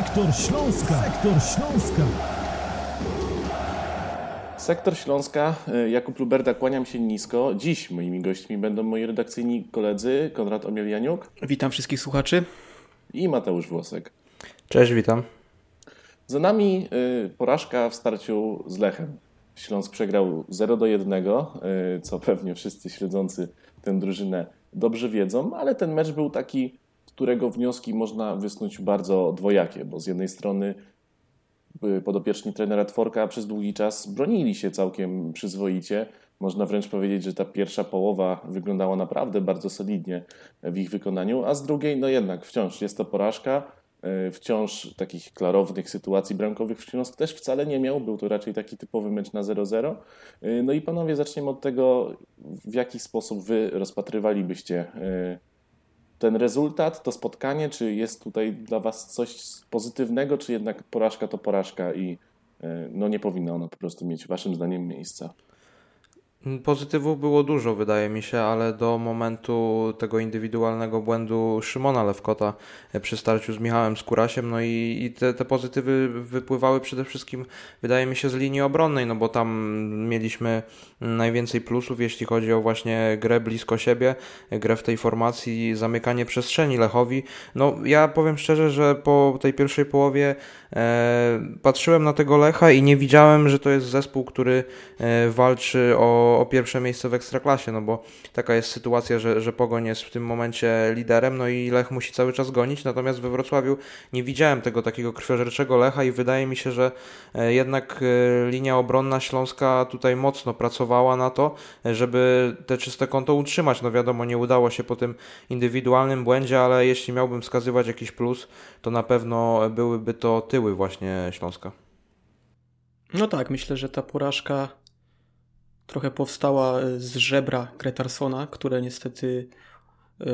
Sektor Śląska. Sektor Śląska. Sektor Śląska, e, Jakub Luberda, kłaniam się nisko. Dziś moimi gośćmi będą moi redakcyjni koledzy Konrad Omielianiuk. Witam wszystkich słuchaczy. I Mateusz Włosek. Cześć, witam. Za nami y, porażka w starciu z Lechem. Śląsk przegrał 0 do 1, y, co pewnie wszyscy śledzący tę drużynę dobrze wiedzą, ale ten mecz był taki, którego wnioski można wysnuć bardzo dwojakie, bo z jednej strony y, podopieczni trenera Tworka przez długi czas bronili się całkiem przyzwoicie. Można wręcz powiedzieć, że ta pierwsza połowa wyglądała naprawdę bardzo solidnie w ich wykonaniu, a z drugiej, no jednak wciąż jest to porażka E, wciąż takich klarownych sytuacji bramkowych Śląsk też wcale nie miał. Był to raczej taki typowy mecz na 0-0. E, no i panowie, zaczniemy od tego, w jaki sposób wy rozpatrywalibyście ten rezultat, to spotkanie, czy jest tutaj dla was coś pozytywnego, czy jednak porażka to porażka i no nie powinna ona po prostu mieć waszym zdaniem miejsca? Pozytywów było dużo, wydaje mi się, ale do momentu tego indywidualnego błędu Szymona Lewkota e, przy starciu z Michałem Skurasiem, no i, i te, te, pozytywy wypływały przede wszystkim, wydaje mi się, z linii obronnej, no bo tam mieliśmy najwięcej plusów, jeśli chodzi o właśnie grę blisko siebie, grę w tej formacji, zamykanie przestrzeni Lechowi. No ja powiem szczerze, że po tej pierwszej połowie e, patrzyłem na tego Lecha i nie widziałem, że to jest zespół, który e, walczy o o, pierwsze miejsce w Ekstraklasie, no bo taka jest sytuacja, że, że Pogoń jest w tym momencie liderem, no i Lech musi cały czas gonić, natomiast we Wrocławiu nie widziałem tego takiego krwiożerczego Lecha i wydaje mi się, że e, jednak e, linia obronna Śląska tutaj mocno pracowała na to, żeby te czyste konto utrzymać. No wiadomo, nie udało się po tym indywidualnym błędzie, ale jeśli miałbym wskazywać jakiś plus, to na pewno byłyby to tyły właśnie Śląska. No tak, myślę, że ta porażka trochę powstała e, z żebra Gretarsona, które niestety e,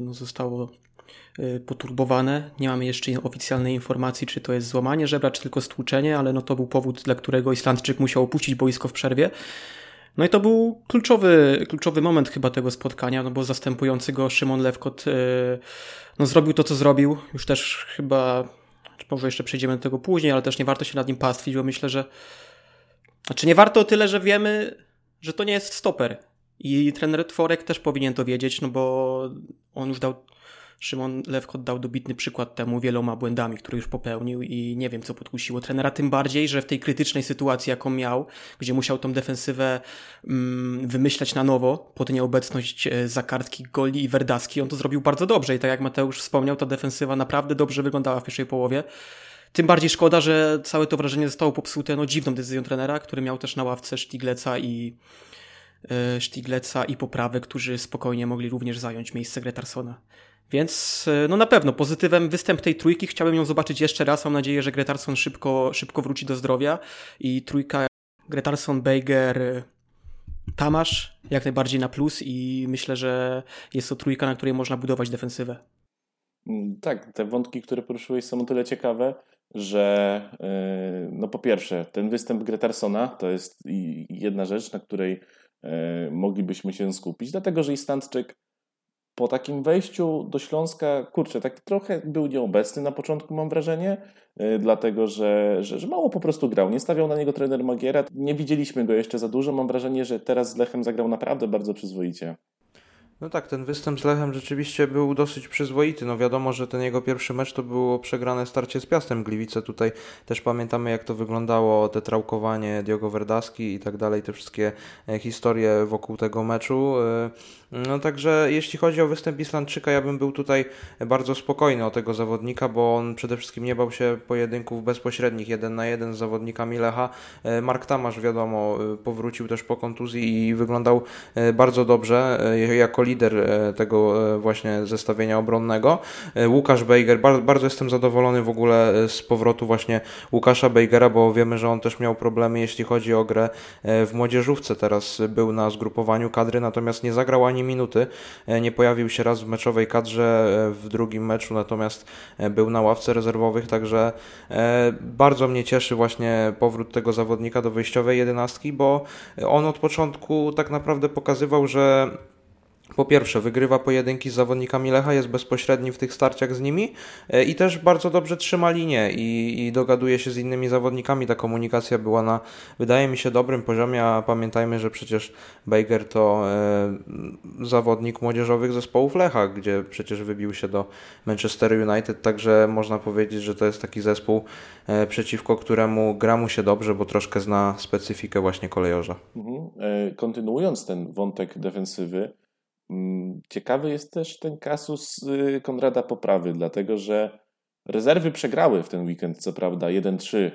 no, zostało e, poturbowane. Nie mamy jeszcze oficjalnej informacji, czy to jest złamanie żebra, czy tylko stłuczenie, ale no to był powód, dla którego Islandczyk musiał opuścić boisko w przerwie. No i to był kluczowy, kluczowy moment chyba tego spotkania, no bo zastępujący go Szymon Lewkot no, zrobił to, co zrobił. Już też chyba, może jeszcze przejdziemy do tego później, ale też nie warto się nad nim pastwić, bo myślę, że znaczy nie warto o tyle, że wiemy, że to nie jest stoper. I trener Tworek też powinien to wiedzieć, no bo on już dał, Szymon Lewkot dał dobitny przykład temu wieloma błędami, które już popełnił i nie wiem, co podkusiło trenera, tym bardziej, że w tej krytycznej sytuacji, jaką miał, gdzie musiał tą defensywę mm, wymyślać na nowo pod nieobecność e, Zakartki, Goli i Werdaski, on to zrobił bardzo dobrze i tak jak Mateusz wspomniał, ta defensywa naprawdę dobrze wyglądała w pierwszej połowie. Tym bardziej szkoda, że całe to wrażenie zostało popsute no, dziwną decyzją trenera, który miał też na ławce Sztigleca i e, Sztigleca i poprawę, którzy spokojnie mogli również zająć miejsce Gretarsona. Więc e, no na pewno pozytywem występ tej trójki. Chciałem ją zobaczyć jeszcze raz. Mam nadzieję, że Gretarson szybko, szybko wróci do zdrowia i trójka Gretarson, Bejger, Tamasz jak najbardziej na plus i myślę, że jest to trójka, na której można budować defensywę. Mm, tak, te wątki, które poruszyłeś są o tyle ciekawe, że e, no po pierwsze, ten występ Gretarsona to jest jedna rzecz, na której e, moglibyśmy się skupić, dlatego że Istantczyk po takim wejściu do Śląska, kurczę, tak trochę był nieobecny na początku, mam wrażenie, e, dlatego że, że, że, mało po prostu grał. Nie stawiał na niego trener Magiera. Nie widzieliśmy go jeszcze za dużo. Mam wrażenie, że teraz z Lechem zagrał naprawdę bardzo przyzwoicie. No tak, ten występ z Lechem rzeczywiście był dosyć przyzwoity. No wiadomo, że ten jego pierwszy mecz to było przegrane starcie z Piastem Gliwice. Tutaj też pamiętamy, jak to wyglądało, te trałkowanie Diogo Verdaski i tak dalej, te wszystkie e, historie wokół tego meczu. E, no także jeśli chodzi o występ Islandczyka, ja bym był tutaj bardzo spokojny o tego zawodnika, bo on przede wszystkim nie bał się pojedynków bezpośrednich, jeden na jeden z zawodnikami Lecha. E, Mark Tamasz, wiadomo, powrócił też po kontuzji i wyglądał bardzo dobrze jako lider e, tego e, właśnie zestawienia obronnego. E, Łukasz Bejger, bardzo, jestem zadowolony w ogóle z powrotu właśnie Łukasza Bejgera, bo wiemy, że on też miał problemy, jeśli chodzi o grę w młodzieżówce. Teraz był na zgrupowaniu kadry, natomiast nie zagrał ani minuty. Nie pojawił się raz w meczowej kadrze w drugim meczu, natomiast był na ławce rezerwowych, także bardzo mnie cieszy właśnie powrót tego zawodnika do wyjściowej jedenastki, bo on od początku tak naprawdę pokazywał, że po pierwsze, wygrywa pojedynki z zawodnikami Lecha, jest bezpośredni w tych starciach z nimi e, i też bardzo dobrze trzyma linię i, i dogaduje się z innymi zawodnikami. Ta komunikacja była na, wydaje mi się, dobrym poziomie, a pamiętajmy, że przecież Baker to e, zawodnik młodzieżowych zespołów Lecha, gdzie przecież wybił się do Manchester United, także można powiedzieć, że to jest taki zespół, e, przeciwko któremu gra mu się dobrze, bo troszkę zna specyfikę właśnie kolejorza. Mhm. E, kontynuując ten wątek defensywy, ciekawy jest też ten kasus y, Konrada Poprawy, dlatego że rezerwy przegrały w ten weekend, co prawda 1-3 y,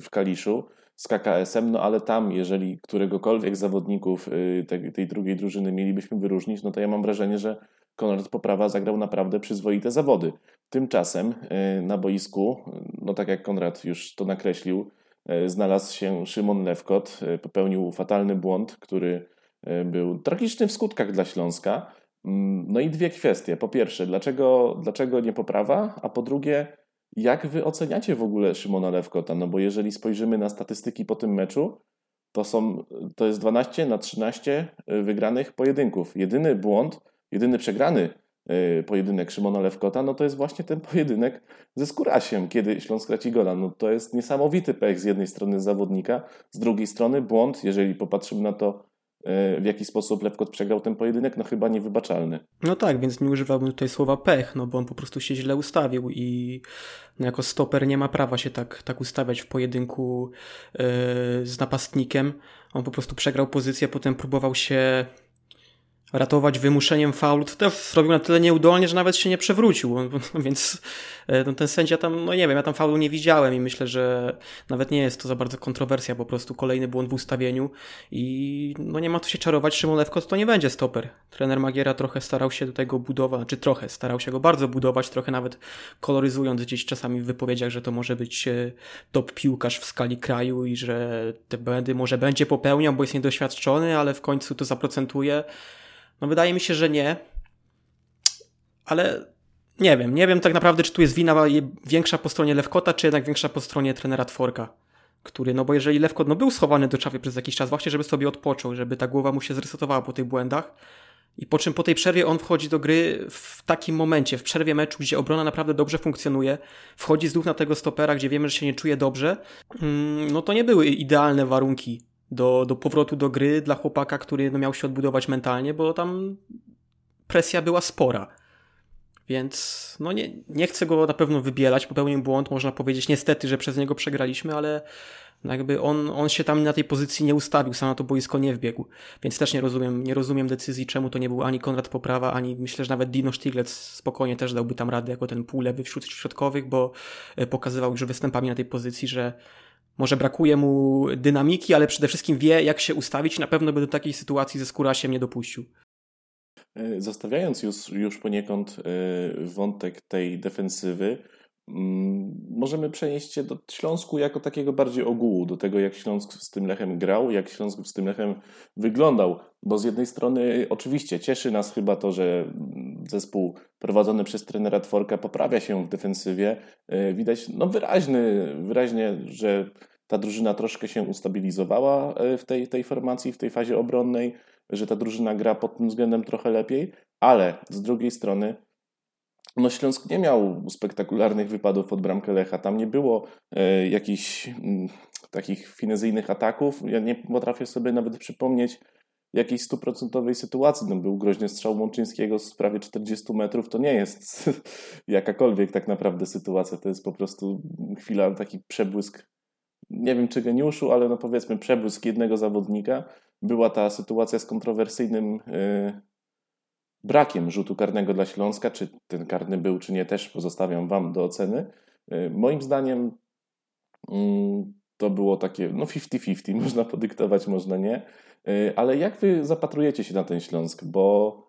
w Kaliszu z KKS-em, no ale tam, jeżeli któregokolwiek zawodników y, tej, tej drugiej drużyny mielibyśmy wyróżnić, no to ja mam wrażenie, że Konrad Poprawa zagrał naprawdę przyzwoite zawody. Tymczasem na boisku, no tak jak Konrad już to nakreślił, znalazł się Szymon Lewkot, popełnił fatalny błąd, który był tragiczny w skutkach dla Śląska. Mm, no i dwie kwestie. Po pierwsze, dlaczego, dlaczego nie poprawa? A po drugie, jak wy oceniacie w ogóle Szymona Lewkota? No bo jeżeli spojrzymy na statystyki po tym meczu, to, są, to jest 12 na 13 e, wygranych pojedynków. Jedyny błąd, jedyny przegrany e, pojedynek Szymona Lewkota, no to jest właśnie ten pojedynek ze Skórasiem, kiedy Śląsk traci gola. No to jest niesamowity pech z jednej strony zawodnika, z drugiej strony błąd, jeżeli popatrzymy na to w jaki sposób Lewkot przegrał ten pojedynek, no chyba niewybaczalny. No tak, więc nie używałbym tutaj słowa pech, no bo on po prostu się źle ustawił i no jako stoper nie ma prawa się tak, tak ustawiać w pojedynku yy, z napastnikiem. On po prostu przegrał pozycję, potem próbował się ratować wymuszeniem faulu, to też zrobił na tyle nieudolnie, że nawet się nie przewrócił, więc e, no, ten sędzia tam, no nie wiem, ja tam faulu nie widziałem i myślę, że nawet nie jest to za bardzo kontrowersja, po prostu kolejny błąd w ustawieniu i no nie ma tu się czarować, Szymon Lewko to nie będzie stoper. Trener Magiera trochę starał się do tego budować, czy trochę, starał się go bardzo budować, trochę nawet koloryzując gdzieś czasami w wypowiedziach, że to może być e, top piłkarz w skali kraju i że te błędy może będzie popełniał, bo jest niedoświadczony, ale w końcu to zaprocentuje. No wydaje mi się, że nie. Ale nie wiem, nie wiem tak naprawdę, czy tu jest wina większa po stronie Lewkota, czy jednak większa po stronie trenera Tworka. Który, no bo jeżeli Lewkot no, był schowany do czapy przez jakiś czas, właśnie żeby sobie odpoczął, żeby ta głowa mu się zresetowała po tych błędach, i po czym po tej przerwie on wchodzi do gry w takim momencie, w przerwie meczu, gdzie obrona naprawdę dobrze funkcjonuje, wchodzi znów na tego stopera, gdzie wiemy, że się nie czuje dobrze, mm, no to nie były idealne warunki do, do powrotu do gry dla chłopaka, który no, miał się odbudować mentalnie, bo tam presja była spora. Więc no nie, nie chcę go na pewno wybielać, popełnił błąd, można powiedzieć niestety, że przez niego przegraliśmy, ale no jakby on, on się tam na tej pozycji nie ustawił, sam na to boisko nie wbiegł. Więc też nie rozumiem, nie rozumiem decyzji, czemu to nie był ani Konrad Poprawa, ani myślę, że nawet Dino Stiglec spokojnie też dałby tam radę jako ten półlewy wśród środkowych, bo e, pokazywał już występami na tej pozycji, że może brakuje mu dynamiki, ale przede wszystkim wie, jak się ustawić na pewno by do takiej sytuacji ze Skórasiem nie dopuścił. E, zostawiając już, już poniekąd e, wątek tej defensywy, mm, możemy przenieść się do Śląsku jako takiego bardziej ogółu, do tego jak Śląsk z tym Lechem grał, jak Śląsk z tym Lechem wyglądał. Bo z jednej strony oczywiście cieszy nas chyba to, że zespół prowadzony przez trenera Tworka poprawia się w defensywie. E, widać no wyraźny, wyraźnie, że ta drużyna troszkę się ustabilizowała e, w tej, tej formacji, w tej fazie obronnej, że ta drużyna gra pod tym względem trochę lepiej, ale z drugiej strony no Śląsk nie miał spektakularnych wypadów pod bramkę Lecha. Tam nie było e, jakichś m, mm, takich finezyjnych ataków. Ja nie potrafię sobie nawet przypomnieć jakiejś stuprocentowej sytuacji. No, był groźny strzał Łączyńskiego z prawie 40 metrów. To nie jest jakakolwiek tak naprawdę sytuacja. To jest po prostu chwila, taki przebłysk nie wiem czy geniuszu, ale no powiedzmy przebłysk jednego zawodnika. Była ta sytuacja z kontrowersyjnym yy, brakiem rzutu karnego dla Śląska. Czy ten karny był, czy nie, też pozostawiam Wam do oceny. Yy, moim zdaniem yy, to było takie no 50-50, można podyktować, można nie. Y, ale jak Wy zapatrujecie się na ten Śląsk? Bo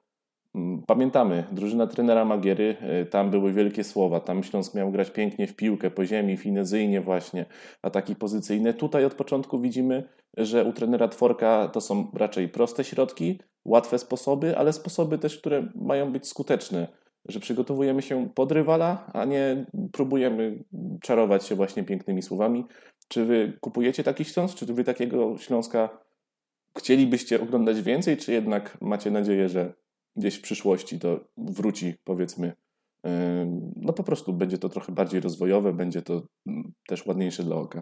Mm, pamiętamy, drużyna trenera Magiery, y, tam były wielkie słowa, tam Śląsk miał grać pięknie w piłkę, po ziemi, finezyjnie właśnie, ataki pozycyjne. Tutaj od początku widzimy, że u trenera Tworka to są raczej proste środki, łatwe sposoby, ale sposoby też, które mają być skuteczne, że przygotowujemy się pod rywala, a nie próbujemy czarować się właśnie pięknymi słowami. Czy wy kupujecie taki Śląsk, czy wy takiego Śląska chcielibyście oglądać więcej, czy jednak macie nadzieję, że gdzieś w przyszłości to wróci, powiedzmy, no po prostu będzie to trochę bardziej rozwojowe, będzie to mm, też ładniejsze dla oka.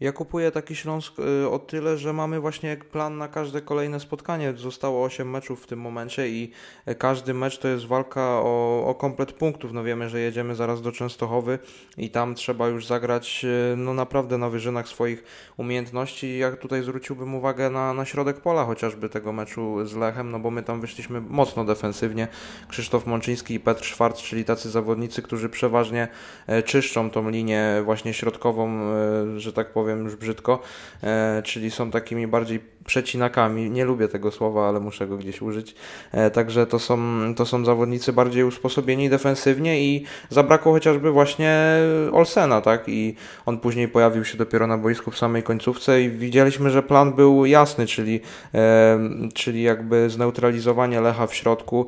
Ja kupuję taki Śląsk y, o tyle, że mamy właśnie plan na każde kolejne spotkanie. Zostało 8 meczów w tym momencie i każdy mecz to jest walka o, o komplet punktów. No wiemy, że jedziemy zaraz do Częstochowy i tam trzeba już zagrać y, no naprawdę na wyżynach swoich umiejętności. Jak tutaj zwróciłbym uwagę na, na środek pola chociażby tego meczu z Lechem, no bo my tam wyszliśmy mocno defensywnie. Krzysztof Mączyński i Petr Szwarc, czyli tacy zawodnicy, którzy przeważnie e, czyszczą tą linię właśnie środkową, e, że tak powiem, powiem już brzydko, e, czyli są takimi bardziej przecinakami. Nie lubię tego słowa, ale muszę go gdzieś użyć. E, także to są, to są zawodnicy bardziej usposobieni defensywnie i zabrakło chociażby właśnie Olsena, tak? I on później pojawił się dopiero na boisku w samej końcówce i widzieliśmy, że plan był jasny, czyli, e, czyli jakby zneutralizowanie Lecha w środku,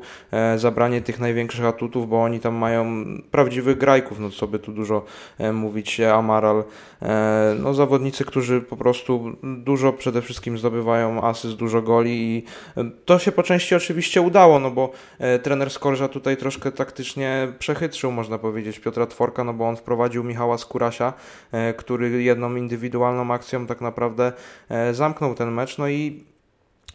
zabranie tych największych atutów, bo oni tam mają prawdziwych grajków, no co by tu dużo mówić, Amaral, no zawodnicy, którzy po prostu dużo przede wszystkim zdobywają asyst, dużo goli i e, to się po części oczywiście udało, no bo e, trener Skorża tutaj troszkę taktycznie przechytrzył, można powiedzieć, Piotra Tworka, no bo on wprowadził Michała Skurasia, e, który jedną indywidualną akcją tak naprawdę zamknął ten mecz, no i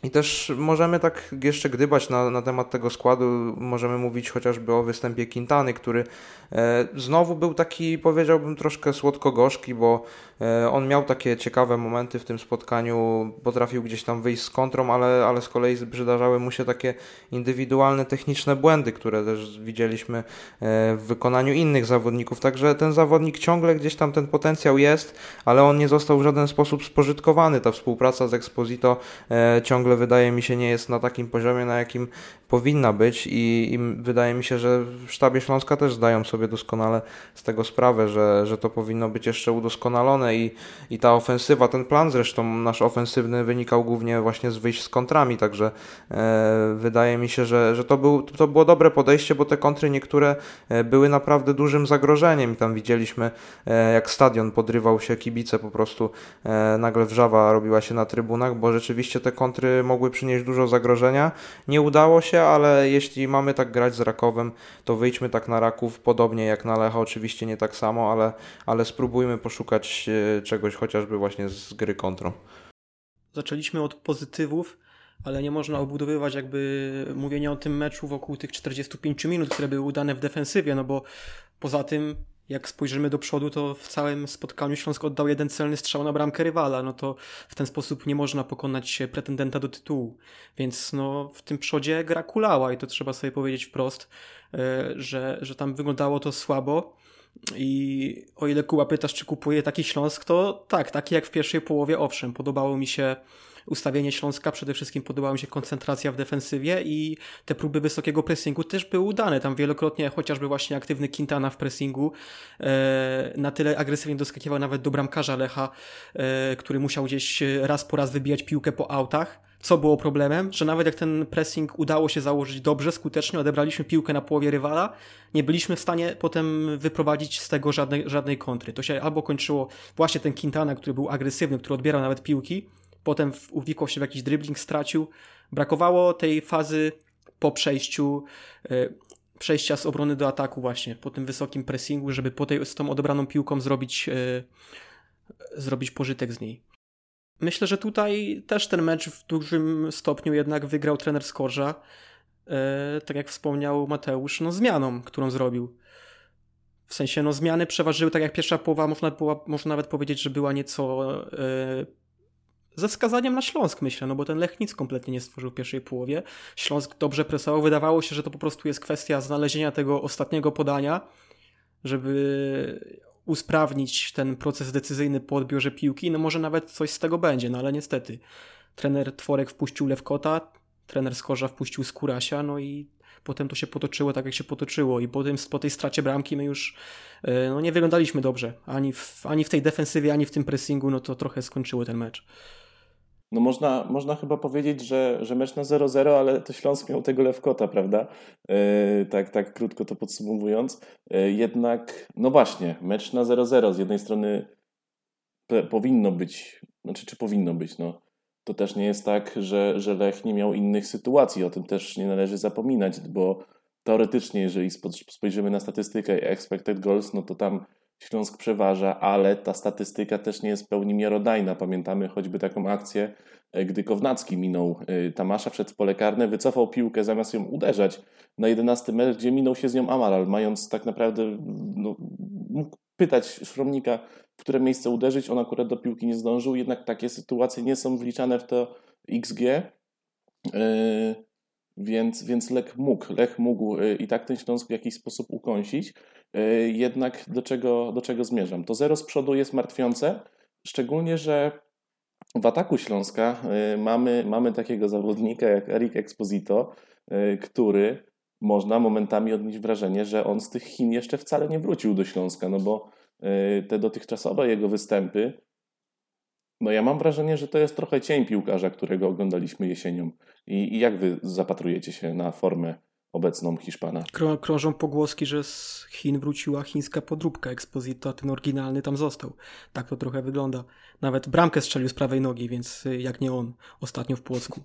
i też możemy tak jeszcze gdybać na, na temat tego składu. Możemy mówić chociażby o występie Quintany, który e, znowu był taki, powiedziałbym, troszkę słodko-gorzki, bo e, on miał takie ciekawe momenty w tym spotkaniu, potrafił gdzieś tam wyjść z kontrą, ale, ale z kolei przydarzały mu się takie indywidualne, techniczne błędy, które też widzieliśmy e, w wykonaniu innych zawodników. Także ten zawodnik ciągle gdzieś tam ten potencjał jest, ale on nie został w żaden sposób spożytkowany. Ta współpraca z Exposito e, ciągle wydaje mi się nie jest na takim poziomie, na jakim powinna być i, i wydaje mi się, że w sztabie Śląska też zdają sobie doskonale z tego sprawę, że, że to powinno być jeszcze udoskonalone i, i ta ofensywa, ten plan zresztą nasz ofensywny wynikał głównie właśnie z wyjść z kontrami, także e, wydaje mi się, że, że to, był, to było dobre podejście, bo te kontry niektóre e, były naprawdę dużym zagrożeniem i tam widzieliśmy e, jak stadion podrywał się, kibice po prostu e, nagle wrzawa robiła się na trybunach, bo rzeczywiście te kontry mogły przynieść dużo zagrożenia. Nie udało się, ale jeśli mamy tak grać z Rakowem, to wyjdźmy tak na Raków, podobnie jak na Lecha, oczywiście nie tak samo, ale, ale spróbujmy poszukać e, czegoś chociażby właśnie z gry kontrą. Zaczęliśmy od pozytywów, ale nie można obudowywać jakby mówienia o tym meczu wokół tych 45 minut, które były udane w defensywie, no bo poza tym jak spojrzymy do przodu, to w całym spotkaniu Śląsk oddał jeden celny strzał na bramkę rywala, no to w ten sposób nie można pokonać pretendenta do tytułu. Więc no, w tym przodzie gra kulała i to trzeba sobie powiedzieć wprost, e, że, że tam wyglądało to słabo. I o ile Kuba pytasz, czy kupuje taki Śląsk, to tak, taki jak w pierwszej połowie, owszem, podobało mi się ustawienie Śląska, przede wszystkim podobała mi się koncentracja w defensywie i te próby wysokiego pressingu też były udane. Tam wielokrotnie chociażby właśnie aktywny Quintana w pressingu e, na tyle agresywnie doskakiwał nawet do bramkarza Lecha, e, który musiał gdzieś raz po raz wybijać piłkę po autach. Co było problemem? Że nawet jak ten pressing udało się założyć dobrze, skutecznie, odebraliśmy piłkę na połowie rywala, nie byliśmy w stanie potem wyprowadzić z tego żadnej, żadnej kontry. To się albo kończyło właśnie ten Quintana, który był agresywny, który odbierał nawet piłki, potem uwikłał się w jakiś dribbling, stracił. Brakowało tej fazy po przejściu, yy, przejścia z obrony do ataku właśnie, po tym wysokim pressingu, żeby po tej, z tą odebraną piłką zrobić, yy, zrobić pożytek z niej. Myślę, że tutaj też ten mecz w dużym stopniu jednak wygrał trener Skorża, yy, tak jak wspomniał Mateusz, no zmianą, którą zrobił. W sensie, no zmiany przeważyły, tak jak pierwsza połowa, można, można nawet powiedzieć, że była nieco ze wskazaniem na Śląsk, myślę, no bo ten Lech nic kompletnie nie stworzył w pierwszej połowie. Śląsk dobrze presował. Wydawało się, że to po prostu jest kwestia znalezienia tego ostatniego podania, żeby usprawnić ten proces decyzyjny po odbiorze piłki. No może nawet coś z tego będzie, no ale niestety. Trener Tworek wpuścił Lewkota, trener Skorza wpuścił Skurasia, no i potem to się potoczyło tak, jak się potoczyło i potem po tej stracie bramki my już e, no, nie wyglądaliśmy dobrze. Ani w, ani w tej defensywie, ani w tym pressingu, no to trochę skończyło ten mecz. No można, można chyba powiedzieć, że, że mecz na 0-0, ale to Śląsk miał tego Lewkota, prawda? Yy, tak, tak krótko to podsumowując. Yy, jednak, no właśnie, mecz na 0-0 z jednej strony powinno być, znaczy czy powinno być, no to też nie jest tak, że, że Lech nie miał innych sytuacji. O tym też nie należy zapominać, bo teoretycznie, jeżeli spojrzymy na statystykę expected goals, no to tam Śląsk przeważa, ale ta statystyka też nie jest w pełni miarodajna. Pamiętamy choćby taką akcję, e, gdy Kownacki minął e, Tamasza, wszedł w pole karne, wycofał piłkę zamiast ją uderzać na 11 metr, gdzie minął się z nią Amaral, mając tak naprawdę, no, mógł pytać Szromnika, w które miejsce uderzyć, on akurat do piłki nie zdążył, jednak takie sytuacje nie są wliczane w to XG. Yy, więc, więc Lech mógł, Lech mógł i tak ten Śląsk w jakiś sposób ukąsić. E, jednak do czego, do czego zmierzam? To zero z przodu jest martwiące, szczególnie, że w ataku Śląska e, mamy, mamy takiego zawodnika jak Eric Exposito, e, który można momentami odnieść wrażenie, że on z tych Chin jeszcze wcale nie wrócił do Śląska, no bo te dotychczasowe jego występy, no ja mam wrażenie, że to jest trochę cień piłkarza, którego oglądaliśmy jesienią. I, i jak wy zapatrujecie się na formę obecną Hiszpana. Krążą pogłoski, że z Chin wróciła chińska podróbka Exposito, a ten oryginalny tam został. Tak to trochę wygląda. Nawet bramkę strzelił z prawej nogi, więc y, jak nie on ostatnio w Płocku.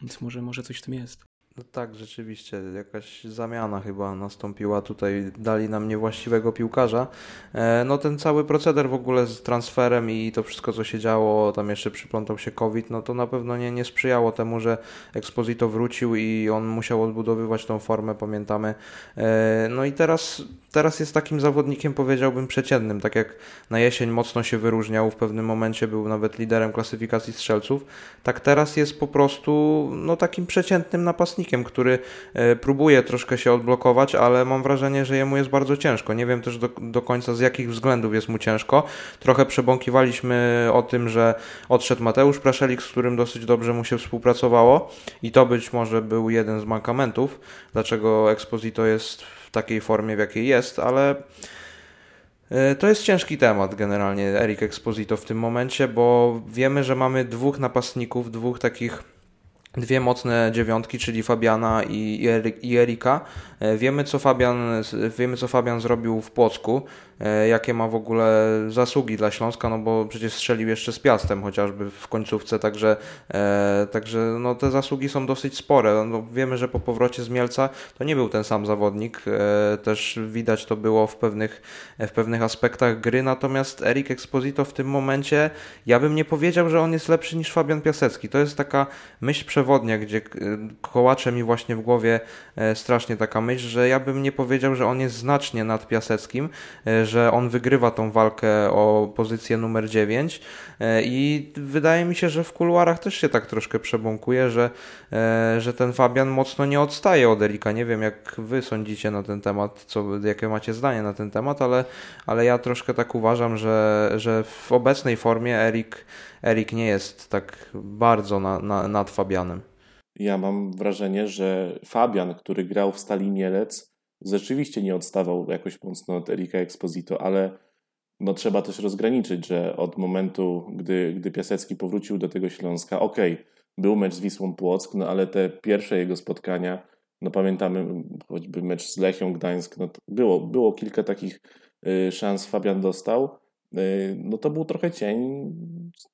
Więc może, może coś w tym jest. No tak, rzeczywiście, jakaś zamiana chyba nastąpiła tutaj, dali nam niewłaściwego piłkarza. E, no ten cały proceder w ogóle z transferem i to wszystko, co się działo, tam jeszcze przyplątał się COVID, no to na pewno nie, nie sprzyjało temu, że Exposito wrócił i on musiał odbudowywać tą formę, pamiętamy. E, no i teraz, teraz jest takim zawodnikiem, powiedziałbym, przeciętnym, tak jak na jesień mocno się wyróżniał, w pewnym momencie był nawet liderem klasyfikacji strzelców, tak teraz jest po prostu no takim przeciętnym napastnikiem napastnikiem, który e, próbuje troszkę się odblokować, ale mam wrażenie, że jemu jest bardzo ciężko. Nie wiem też do, do końca z jakich względów jest mu ciężko. Trochę przebąkiwaliśmy o tym, że odszedł Mateusz Praszelik, z którym dosyć dobrze mu się współpracowało i to być może był jeden z mankamentów, dlaczego Exposito jest w takiej formie, w jakiej jest, ale e, to jest ciężki temat generalnie Erik Exposito w tym momencie, bo wiemy, że mamy dwóch napastników, dwóch takich dwie mocne dziewiątki, czyli Fabiana i, i Erika. E, wiemy co, Fabian, wiemy, co Fabian zrobił w Płocku. E, jakie ma w ogóle zasługi dla Śląska, no bo przecież strzelił jeszcze z Piastem chociażby w końcówce, także, e, także no te zasługi są dosyć spore. No wiemy, że po powrocie z Mielca to nie był ten sam zawodnik, e, też widać to było w pewnych, w pewnych aspektach gry, natomiast Erik Exposito w tym momencie, ja bym nie powiedział, że on jest lepszy niż Fabian Piasecki. To jest taka myśl przewodnia, gdzie kołacze mi właśnie w głowie strasznie taka myśl, że ja bym nie powiedział, że on jest znacznie nad Piaseckim, że on wygrywa tą walkę o pozycję numer 9 e, i wydaje mi się, że w kuluarach też się tak troszkę przebąkuje, że, e, że ten Fabian mocno nie odstaje od Erika. Nie wiem, jak wy sądzicie na ten temat, co, jakie macie zdanie na ten temat, ale, ale ja troszkę tak uważam, że, że w obecnej formie Erik, Erik nie jest tak bardzo na, na, nad Fabianem. Ja mam wrażenie, że Fabian, który grał w Stali Mielec, rzeczywiście nie odstawał jakoś mocno od Erika Exposito, ale no trzeba też rozgraniczyć, że od momentu, gdy, gdy Piasecki powrócił do tego Śląska, okej, okay, był mecz z Wisłą Płock, no ale te pierwsze jego spotkania, no pamiętamy choćby mecz z Lechią Gdańsk, no było, było kilka takich y, szans Fabian dostał, no to był trochę cień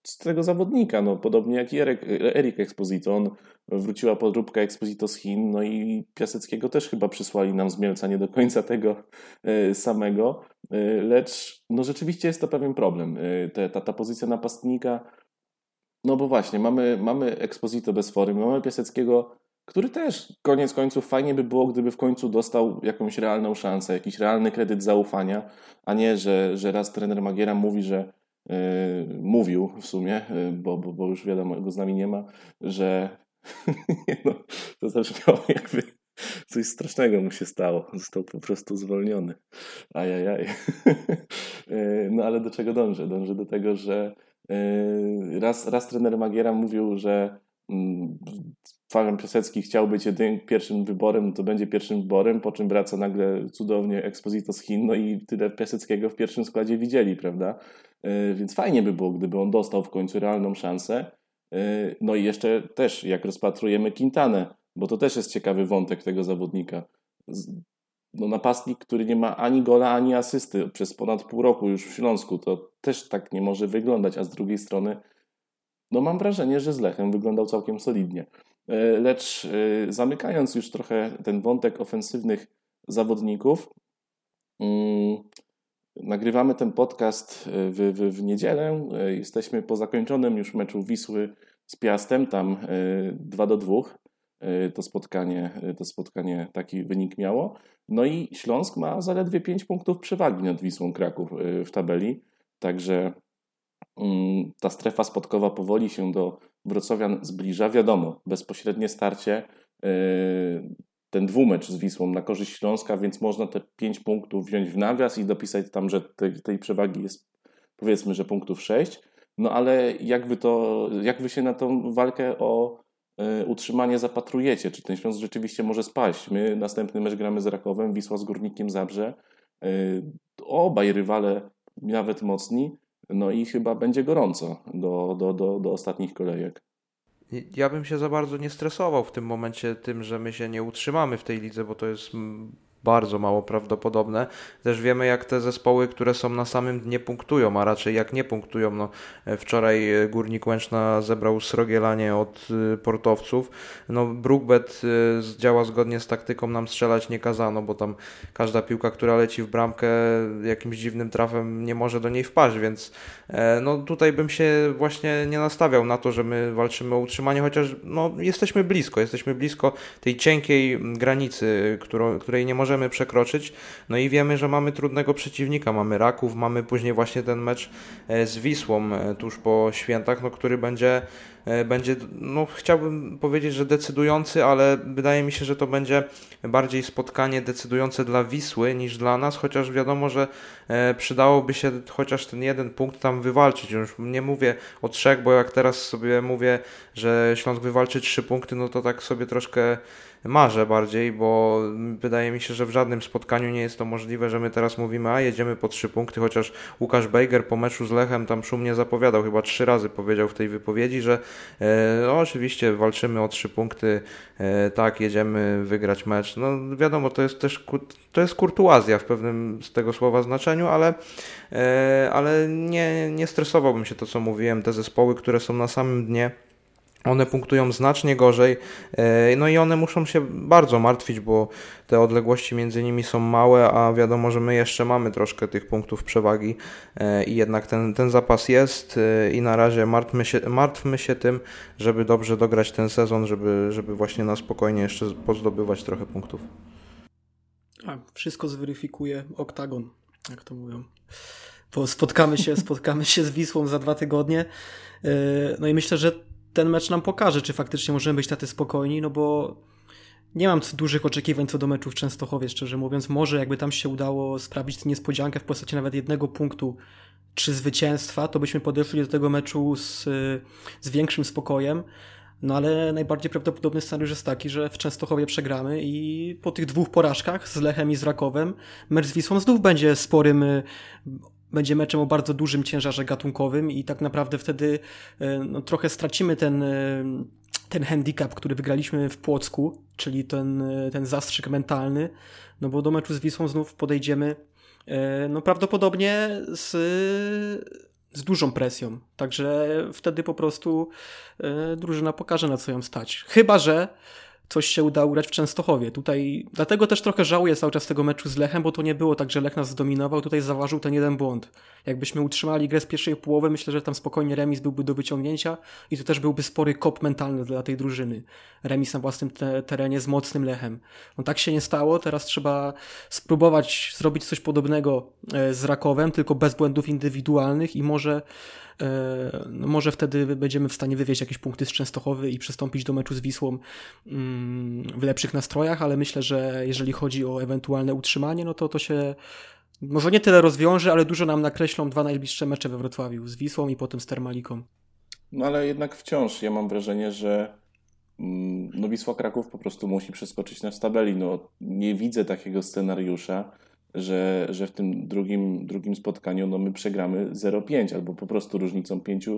z tego zawodnika, no podobnie jak i Erik, Erik Exposito, on wróciła podróbka Exposito z Chin, no i Piaseckiego też chyba przysłali nam z Mielca, nie do końca tego e, samego, e, lecz no rzeczywiście jest to pewien problem. Ta, ta, ta pozycja napastnika, no bo właśnie, mamy, mamy Exposito bez formy, mamy Piaseckiego, który też koniec końców fajnie by było, gdyby w końcu dostał jakąś realną szansę, jakiś realny kredyt zaufania, a nie, że, że raz trener Magiera mówi, że yy, mówił w sumie, yy, bo, bo, bo już wiadomo, go z nami nie ma, że no, to zabrzmiało jakby coś strasznego mu się stało. Został po prostu zwolniony. Ajajaj. E, no ale do czego dążę? Dążę do tego, że e, raz, raz trener Magiera mówił, że Fabian Piasecki chciał być jedynym pierwszym wyborem, to będzie pierwszym wyborem, po czym wraca nagle cudownie Exposito z Chin, no i tyle Piaseckiego w pierwszym składzie widzieli, prawda? E, więc fajnie by było, gdyby on dostał w końcu realną szansę. E, no i jeszcze też, jak rozpatrujemy Quintanę, bo to też jest ciekawy wątek tego zawodnika. No, napastnik, który nie ma ani gola, ani asysty przez ponad pół roku już w Śląsku, to też tak nie może wyglądać, a z drugiej strony no mam wrażenie, że z Lechem wyglądał całkiem solidnie. Lecz zamykając już trochę ten wątek ofensywnych zawodników, mm, nagrywamy ten podcast w, w, w niedzielę. Jesteśmy po zakończonym już meczu Wisły z Piastem, tam 2 do 2. Y, to spotkanie, to spotkanie taki wynik miało. No i Śląsk ma zaledwie 5 punktów przewagi nad Wisłą Kraków w tabeli, także ta strefa spotkowa powoli się do Wrocławian zbliża. Wiadomo, bezpośrednie starcie, ten dwumecz z Wisłą na korzyść Śląska, więc można te 5 punktów wziąć w nawias i dopisać tam, że tej, przewagi jest powiedzmy, że punktów 6. No ale jak wy to, jak wy się na tą walkę o E, utrzymanie zapatrujecie? Czy ten Śląsk rzeczywiście może spaść? My następny mecz gramy z Rakowem, Wisła z Górnikiem Zabrze. E, obaj rywale nawet mocni, no i chyba będzie gorąco do, do, do, do ostatnich kolejek. Ja bym się za bardzo nie stresował w tym momencie tym, że my się nie utrzymamy w tej lidze, bo to jest bardzo mało prawdopodobne. Też wiemy, jak te zespoły, które są na samym dnie punktują, a raczej jak nie punktują. No, e, wczoraj e, Górnik Łęczna zebrał srogielanie od e, portowców. No, Brookbet działa zgodnie z taktyką, nam strzelać nie kazano, bo tam każda piłka, która leci w bramkę jakimś dziwnym trafem nie może do niej wpaść, więc no, tutaj bym się właśnie nie nastawiał na to, że my walczymy o utrzymanie, chociaż no, jesteśmy blisko, jesteśmy blisko tej cienkiej granicy, którą, której nie możemy możemy przekroczyć. No i wiemy, że mamy trudnego przeciwnika. Mamy Raków, mamy później właśnie ten mecz e, z Wisłą e, tuż po świętach, no, który będzie E, będzie, no chciałbym powiedzieć, że decydujący, ale wydaje mi się, że to będzie bardziej spotkanie decydujące dla Wisły niż dla nas, chociaż wiadomo, że przydałoby się chociaż ten jeden punkt tam wywalczyć. Już nie mówię o trzech, bo jak teraz sobie mówię, że Śląsk wywalczy trzy punkty, no to tak sobie troszkę marzę bardziej, bo wydaje mi się, że w żadnym spotkaniu nie jest to możliwe, że my teraz mówimy, a jedziemy po trzy punkty, chociaż Łukasz Bejger po meczu z Lechem tam szumnie zapowiadał, chyba trzy razy powiedział w tej wypowiedzi, że E, no, oczywiście walczymy o trzy punkty, e, tak, jedziemy wygrać mecz. No wiadomo, to jest też to jest kurtuazja w pewnym z tego słowa znaczeniu, ale, e, ale nie, nie stresowałbym się to, co mówiłem. Te zespoły, które są na samym dnie, one punktują znacznie gorzej, e, no i one muszą się bardzo martwić, bo te odległości między nimi są małe, a wiadomo, że my jeszcze mamy troszkę tych punktów przewagi e, i jednak ten, ten zapas jest e, i na razie martwmy się, martwmy się tym, żeby dobrze dograć ten sezon, żeby, żeby właśnie na spokojnie jeszcze pozdobywać trochę punktów. A, wszystko zweryfikuje oktagon, jak to mówią. Bo spotkamy się, spotkamy się z Wisłą za dwa tygodnie. No i myślę, że ten mecz nam pokaże, czy faktycznie możemy być tacy spokojni, no bo nie mam dużych oczekiwań co do meczu w Częstochowie, szczerze mówiąc. Może jakby tam się udało sprawić niespodziankę w postaci nawet jednego punktu czy zwycięstwa, to byśmy podeszli do tego meczu z, z większym spokojem. No ale najbardziej prawdopodobny scenariusz jest taki, że w Częstochowie przegramy i po tych dwóch porażkach z Lechem i z Rakowem mecz z Wisłą znów będzie sporym będzie meczem o bardzo dużym ciężarze gatunkowym i tak naprawdę wtedy e, no, trochę stracimy ten, e, ten handicap, który wygraliśmy w Płocku, czyli ten, e, ten zastrzyk mentalny, no bo do meczu z Wisłą znów podejdziemy no prawdopodobnie z, z dużą presją. Także wtedy po prostu drużyna pokaże na co ją stać. Chyba, że coś się udało grać w Częstochowie. Tutaj, dlatego też trochę żałuję cały czas tego meczu z Lechem, bo to nie było tak, że Lech nas zdominował, tutaj zaważył ten jeden błąd. Jakbyśmy utrzymali grę z pierwszej połowy, myślę, że tam spokojnie remis byłby do wyciągnięcia i to też byłby spory kop mentalny dla tej drużyny. Remis na własnym te terenie z mocnym Lechem. No tak się nie stało, teraz trzeba spróbować zrobić coś podobnego e, z Rakowem, tylko bez błędów indywidualnych i może może wtedy będziemy w stanie wywieźć jakieś punkty z Częstochowy i przystąpić do meczu z Wisłą mm, w lepszych nastrojach, ale myślę, że jeżeli chodzi o ewentualne utrzymanie, no to to się może nie tyle rozwiąże, ale dużo nam nakreślą dwa najbliższe mecze we Wrocławiu z Wisłą i potem z Termaliką. No ale jednak wciąż ja mam wrażenie, że mm, no Wisła Kraków po prostu musi przeskoczyć na tabeli. No, nie widzę takiego scenariusza, że, że w tym drugim, drugim spotkaniu no my przegramy 0-5 albo po prostu różnicą 5,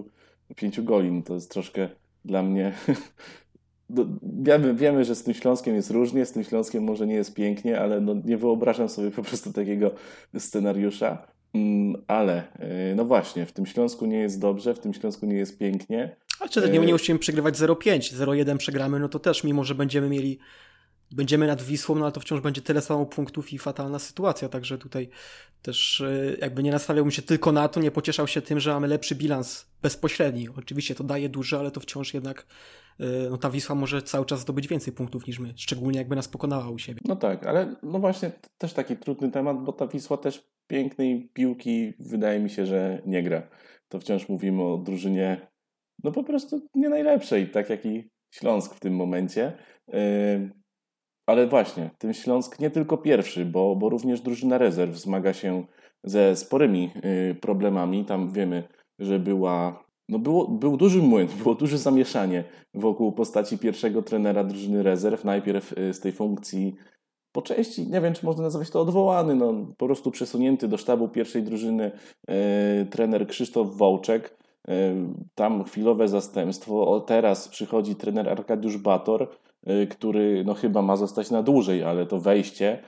5 goli. No to jest troszkę dla mnie. Wiemy, wiemy, że z tym Śląskiem jest różnie, z tym Śląskiem może nie jest pięknie, ale no nie wyobrażam sobie po prostu takiego scenariusza. Mm, ale y, no właśnie, w tym Śląsku nie jest dobrze, w tym Śląsku nie jest pięknie. A czy nie, nie musimy przegrywać 0-5, 0-1 przegramy, no to też mimo, że będziemy mieli będziemy nad Wisłą, no ale to wciąż będzie tyle samo punktów i fatalna sytuacja, także tutaj też e, jakby nie nastawiałbym się tylko na to, nie pocieszał się tym, że mamy lepszy bilans bezpośredni. Oczywiście to daje dużo, ale to wciąż jednak e, no ta Wisła może cały czas zdobyć więcej punktów niż my, szczególnie jakby nas pokonała u siebie. No tak, ale no właśnie też taki trudny temat, bo ta Wisła też pięknej piłki wydaje mi się, że nie gra. To wciąż mówimy o drużynie no po prostu nie najlepszej, tak jak i Śląsk w tym momencie. E, ale właśnie, ten Śląsk nie tylko pierwszy, bo, bo również drużyna rezerw zmaga się ze sporymi y, problemami. Tam wiemy, że była, no było, był duży młyn, było duże zamieszanie wokół postaci pierwszego trenera drużyny rezerw. Najpierw y, z tej funkcji po części, nie wiem czy można nazwać to odwołany, no, po prostu przesunięty do sztabu pierwszej drużyny y, trener Krzysztof Wołczek. Tam chwilowe zastępstwo. Teraz przychodzi trener Arkadiusz Bator Y, który no chyba ma zostać na dłużej, ale to wejście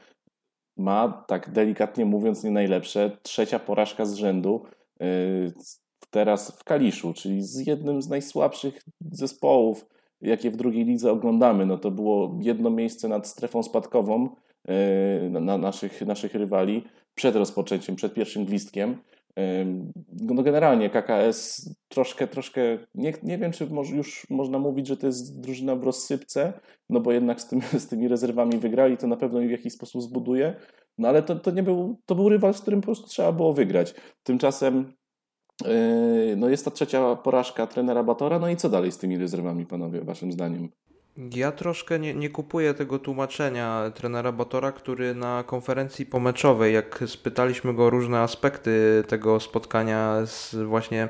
ma, tak delikatnie mówiąc, nie najlepsze. Trzecia porażka z rzędu y, teraz w Kaliszu, czyli z jednym z najsłabszych zespołów, jakie w drugiej lidze oglądamy. No to było jedno miejsce nad strefą spadkową y, na naszych, naszych rywali przed rozpoczęciem, przed pierwszym gwizdkiem. No generalnie KKS troszkę, troszkę, nie, nie wiem czy już można mówić, że to jest drużyna w rozsypce, no bo jednak z, tym, z tymi rezerwami wygrali, to na pewno ich w jakiś sposób zbuduje, no ale to, to nie był, to był rywal, z którym po prostu trzeba było wygrać. Tymczasem yy, no jest ta trzecia porażka trenera Batora, no i co dalej z tymi rezerwami, panowie, waszym zdaniem? Ja troszkę nie, nie kupuję tego tłumaczenia trenera Batora, który na konferencji pomeczowej, jak spytaliśmy go o różne aspekty tego spotkania z właśnie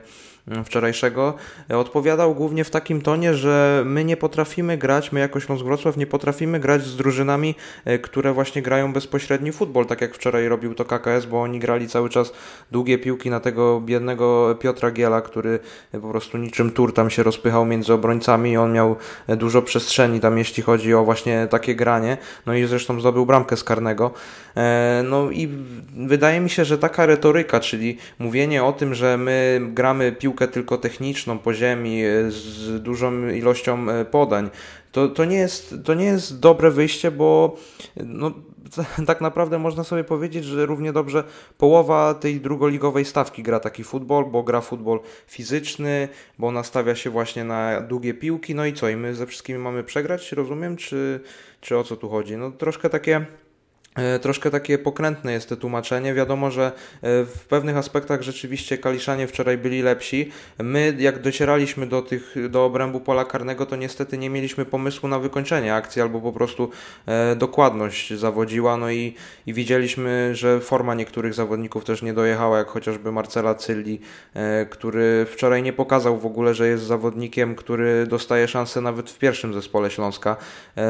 wczorajszego, e, odpowiadał głównie w takim tonie, że my nie potrafimy grać, my jako Śląsk Wrocław nie potrafimy grać z drużynami, e, które właśnie grają bezpośredni futbol, tak jak wczoraj robił to KKS, bo oni grali cały czas długie piłki na tego biednego Piotra Giela, który po prostu niczym tur tam się rozpychał między obrońcami i on miał dużo przestrzeni tam, jeśli chodzi o właśnie takie granie, no i zresztą zdobył bramkę z karnego. E, no i wydaje mi się, że taka retoryka, czyli mówienie o tym, że my gramy piłkę piłkę tylko techniczną po ziemi e, z dużą ilością e, podań, to, to, nie, jest, to nie jest dobre wyjście, bo no, tak naprawdę można sobie powiedzieć, że równie dobrze połowa tej drugoligowej stawki gra taki futbol, bo gra futbol fizyczny, bo nastawia się właśnie na długie piłki, no i co, i my ze wszystkimi mamy przegrać, rozumiem, czy, czy o co tu chodzi? No troszkę takie troszkę takie pokrętne jest to tłumaczenie. Wiadomo, że e, w pewnych aspektach rzeczywiście Kaliszanie wczoraj byli lepsi. My, jak docieraliśmy do, tych, do obrębu pola karnego, to niestety nie mieliśmy pomysłu na wykończenie akcji albo po prostu e, dokładność zawodziła. No i, i widzieliśmy, że forma niektórych zawodników też nie dojechała, jak chociażby Marcela Cylli, który wczoraj nie pokazał w ogóle, że jest zawodnikiem, który dostaje szansę nawet w pierwszym zespole Śląska.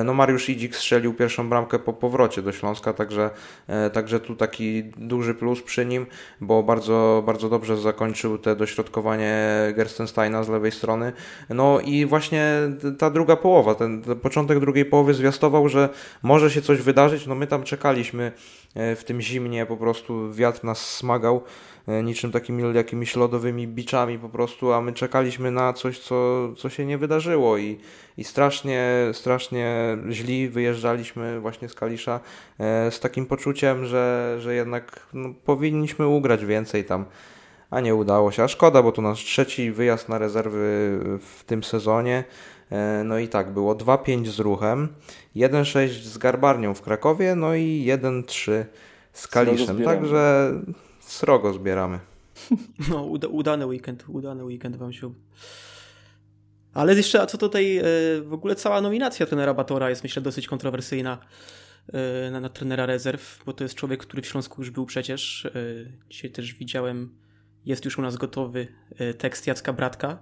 No Mariusz Idzik strzelił pierwszą bramkę po powrocie do Śląska także, e, także tu taki duży plus przy nim, bo bardzo, bardzo dobrze zakończył te dośrodkowanie Gerstensteina z lewej strony. No i właśnie ta druga połowa, ten, początek drugiej połowy zwiastował, że może się coś wydarzyć. No my tam czekaliśmy e, w tym zimnie, po prostu wiatr nas smagał. E, niczym takimi jakimiś lodowymi biczami po prostu, a my czekaliśmy na coś, co, co się nie wydarzyło i, i strasznie, strasznie źli wyjeżdżaliśmy właśnie z Kalisza e, z takim poczuciem, że, że jednak no, powinniśmy ugrać więcej tam a nie udało się. A szkoda, bo to nasz trzeci wyjazd na rezerwy w tym sezonie. E, no i tak, było 2-5 z ruchem, 1-6 z Garbarnią w Krakowie, no i 1-3 z Kaliszem. Także Srogo zbieramy. No, uda, udany weekend, udany weekend wam się. Ale jeszcze, a co tutaj, e, w ogóle cała nominacja trenera Batora jest myślę dosyć kontrowersyjna e, na, na trenera rezerw, bo to jest człowiek, który w Śląsku już był przecież. E, dzisiaj też widziałem, jest już u nas gotowy tekst Jacka Bratka,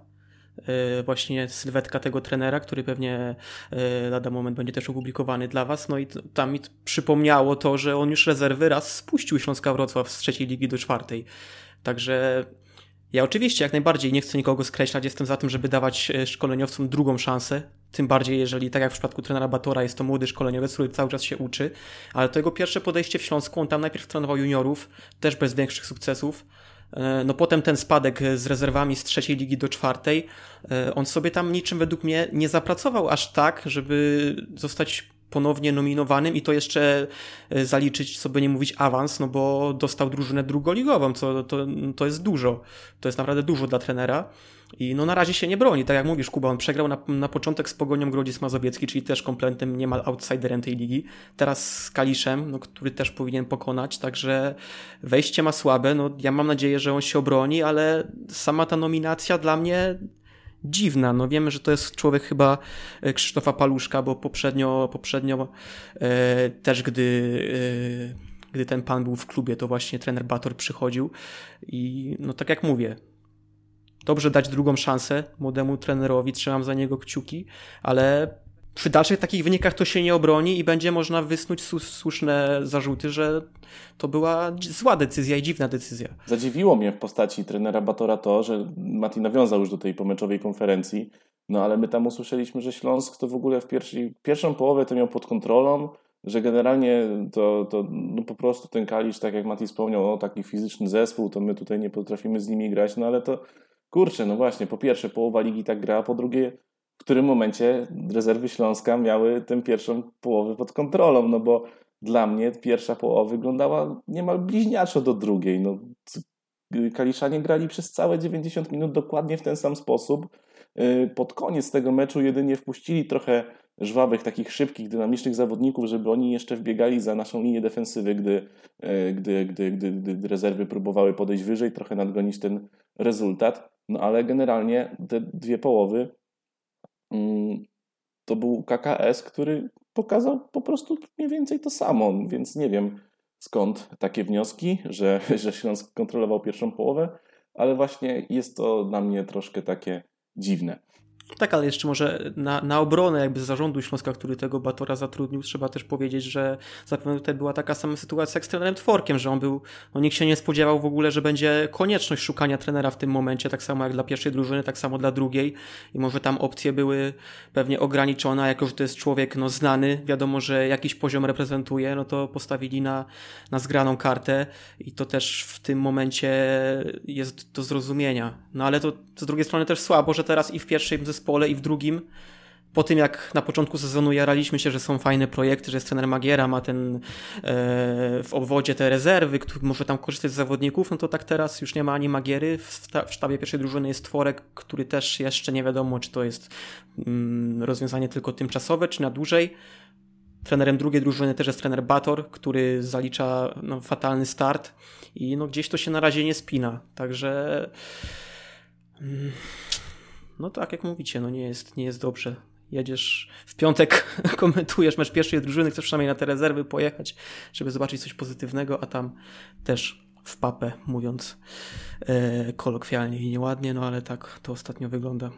właśnie sylwetka tego trenera, który pewnie e, lada moment będzie też opublikowany dla Was. No i tam mi przypomniało to, że on już rezerwy raz spuścił Śląska Wrocław z trzeciej ligi do czwartej. Także ja oczywiście jak najbardziej nie chcę nikogo skreślać, jestem za tym, żeby dawać e, szkoleniowcom drugą szansę. Tym bardziej, jeżeli tak jak w przypadku trenera Batora jest to młody szkoleniowiec, który cały czas się uczy. Ale to jego pierwsze podejście w Śląsku, on tam najpierw trenował juniorów, też bez większych sukcesów no potem ten spadek z rezerwami z trzeciej ligi do czwartej, e, on sobie tam niczym według mnie nie zapracował aż tak, żeby zostać ponownie nominowanym i to jeszcze e, zaliczyć, sobie nie mówić awans, no bo dostał drużynę drugoligową, co to, to jest dużo. To jest naprawdę dużo dla trenera. I no na razie się nie broni, tak jak mówisz Kuba, on przegrał na, na początek z Pogonią Grodzisk Mazowiecki, czyli też kompletnym niemal outsiderem tej ligi. Teraz z Kaliszem, no, który też powinien pokonać, także wejście ma słabe, no ja mam nadzieję, że on się obroni, ale sama ta nominacja dla mnie dziwna. No wiemy, że to jest człowiek chyba e, Krzysztofa Paluszka, bo poprzednio, poprzednio e, też gdy e, gdy ten pan był w klubie, to właśnie trener Bator przychodził i no tak jak mówię, dobrze dać drugą szansę młodemu trenerowi, trzymam za niego kciuki, ale przy dalszych takich wynikach to się nie obroni i będzie można wysnuć słuszne zarzuty, że to była zła decyzja i dziwna decyzja. Zadziwiło mnie w postaci trenera Batora to, że Mati nawiązał już do tej pomeczowej konferencji, no ale my tam usłyszeliśmy, że Śląsk to w ogóle w pierwszej, pierwszą połowę to miał pod kontrolą, że generalnie to, to no po prostu ten Kalisz, tak jak Mati wspomniał, o taki fizyczny zespół, to my tutaj nie potrafimy z nimi grać, no ale to kurczę, no właśnie, po pierwsze połowa ligi tak gra, po drugie w którym momencie rezerwy Śląska miały tę pierwszą połowę pod kontrolą, no bo dla mnie pierwsza połowa wyglądała niemal bliźniaczo do drugiej. No, Kaliszanie grali przez całe 90 minut dokładnie w ten sam sposób. Y, pod koniec tego meczu jedynie wpuścili trochę żwawych, takich szybkich, dynamicznych zawodników, żeby oni jeszcze wbiegali za naszą linię defensywy, gdy, y, gdy, gdy, gdy, gdy rezerwy próbowały podejść wyżej, trochę nadgonić ten rezultat. No ale generalnie te dwie połowy to był KKS, który pokazał po prostu mniej więcej to samo, więc nie wiem skąd takie wnioski, że, że Śląsk kontrolował pierwszą połowę, ale właśnie jest to dla mnie troszkę takie dziwne. Tak, ale jeszcze może na, na obronę jakby zarządu Śląska, który tego Batora zatrudnił, trzeba też powiedzieć, że zapewne tutaj była taka sama sytuacja jak z trenerem Tworkiem, że on był, no nikt się nie spodziewał w ogóle, że będzie konieczność szukania trenera w tym momencie, tak samo jak dla pierwszej drużyny, tak samo dla drugiej i może tam opcje były pewnie ograniczone, a jako, że to jest człowiek no znany, wiadomo, że jakiś poziom reprezentuje, no to postawili na, na zgraną kartę i to też w tym momencie jest do zrozumienia. No ale to z drugiej strony też słabo, że teraz i w pierwszej zespole i w drugim. Po tym jak na początku sezonu jaraliśmy się, że są fajne projekty, że jest trener Magiera, ma ten e, w obwodzie te rezerwy, który może tam korzystać z zawodników, no to tak teraz już nie ma ani Magiery, w, w sztabie pierwszej drużyny jest Tworek, który też jeszcze nie wiadomo, czy to jest mm, rozwiązanie tylko tymczasowe, czy na dłużej. Trenerem drugiej drużyny też jest trener Bator, który zalicza no, fatalny start i no, gdzieś to się na razie nie spina, także mm, no tak jak mówicie, no nie jest, nie jest dobrze. Jedziesz w piątek, komentujesz mecz pierwszej drużyny, chcesz przynajmniej na te rezerwy pojechać, żeby zobaczyć coś pozytywnego, a tam też w papę, mówiąc e, kolokwialnie i nieładnie, no ale tak to ostatnio wygląda.